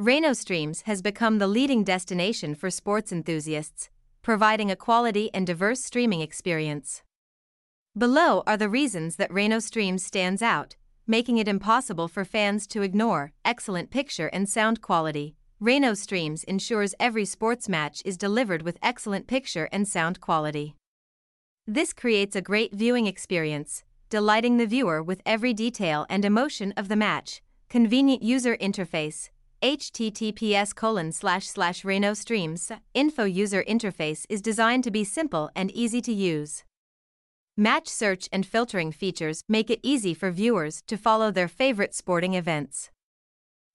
Raino Streams has become the leading destination for sports enthusiasts, providing a quality and diverse streaming experience. Below are the reasons that Raino Streams stands out, making it impossible for fans to ignore excellent picture and sound quality. Raino Streams ensures every sports match is delivered with excellent picture and sound quality. This creates a great viewing experience, delighting the viewer with every detail and emotion of the match. Convenient user interface https colon slash slash Raino Streams info user interface is designed to be simple and easy to use. Match search and filtering features make it easy for viewers to follow their favorite sporting events.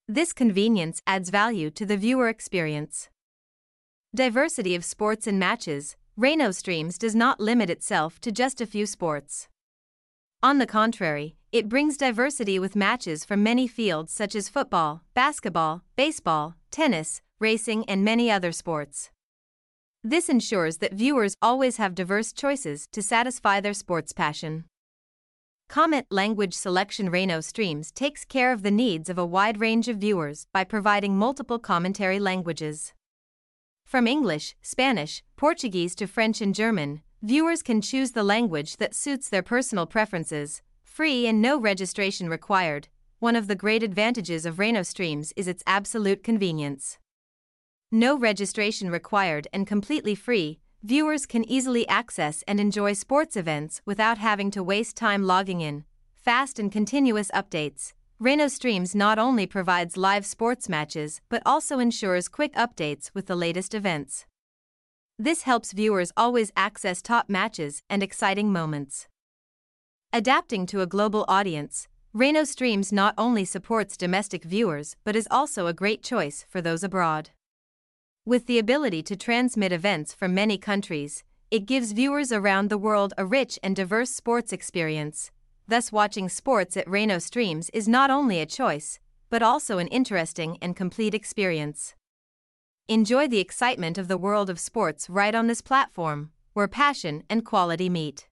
This convenience adds value to the viewer experience. Diversity of sports and matches, Raino Streams does not limit itself to just a few sports. On the contrary, it brings diversity with matches from many fields such as football, basketball, baseball, tennis, racing, and many other sports. This ensures that viewers always have diverse choices to satisfy their sports passion. Comment Language Selection Raino Streams takes care of the needs of a wide range of viewers by providing multiple commentary languages. From English, Spanish, Portuguese to French and German, viewers can choose the language that suits their personal preferences, free and no registration required. One of the great advantages of Raino Streams is its absolute convenience. No registration required and completely free, viewers can easily access and enjoy sports events without having to waste time logging in. Fast and continuous updates. Raino Streams not only provides live sports matches but also ensures quick updates with the latest events. This helps viewers always access top matches and exciting moments. Adapting to a global audience, Raino Streams not only supports domestic viewers but is also a great choice for those abroad. With the ability to transmit events from many countries, it gives viewers around the world a rich and diverse sports experience. Thus, watching sports at Raino Streams is not only a choice, but also an interesting and complete experience. Enjoy the excitement of the world of sports right on this platform, where passion and quality meet.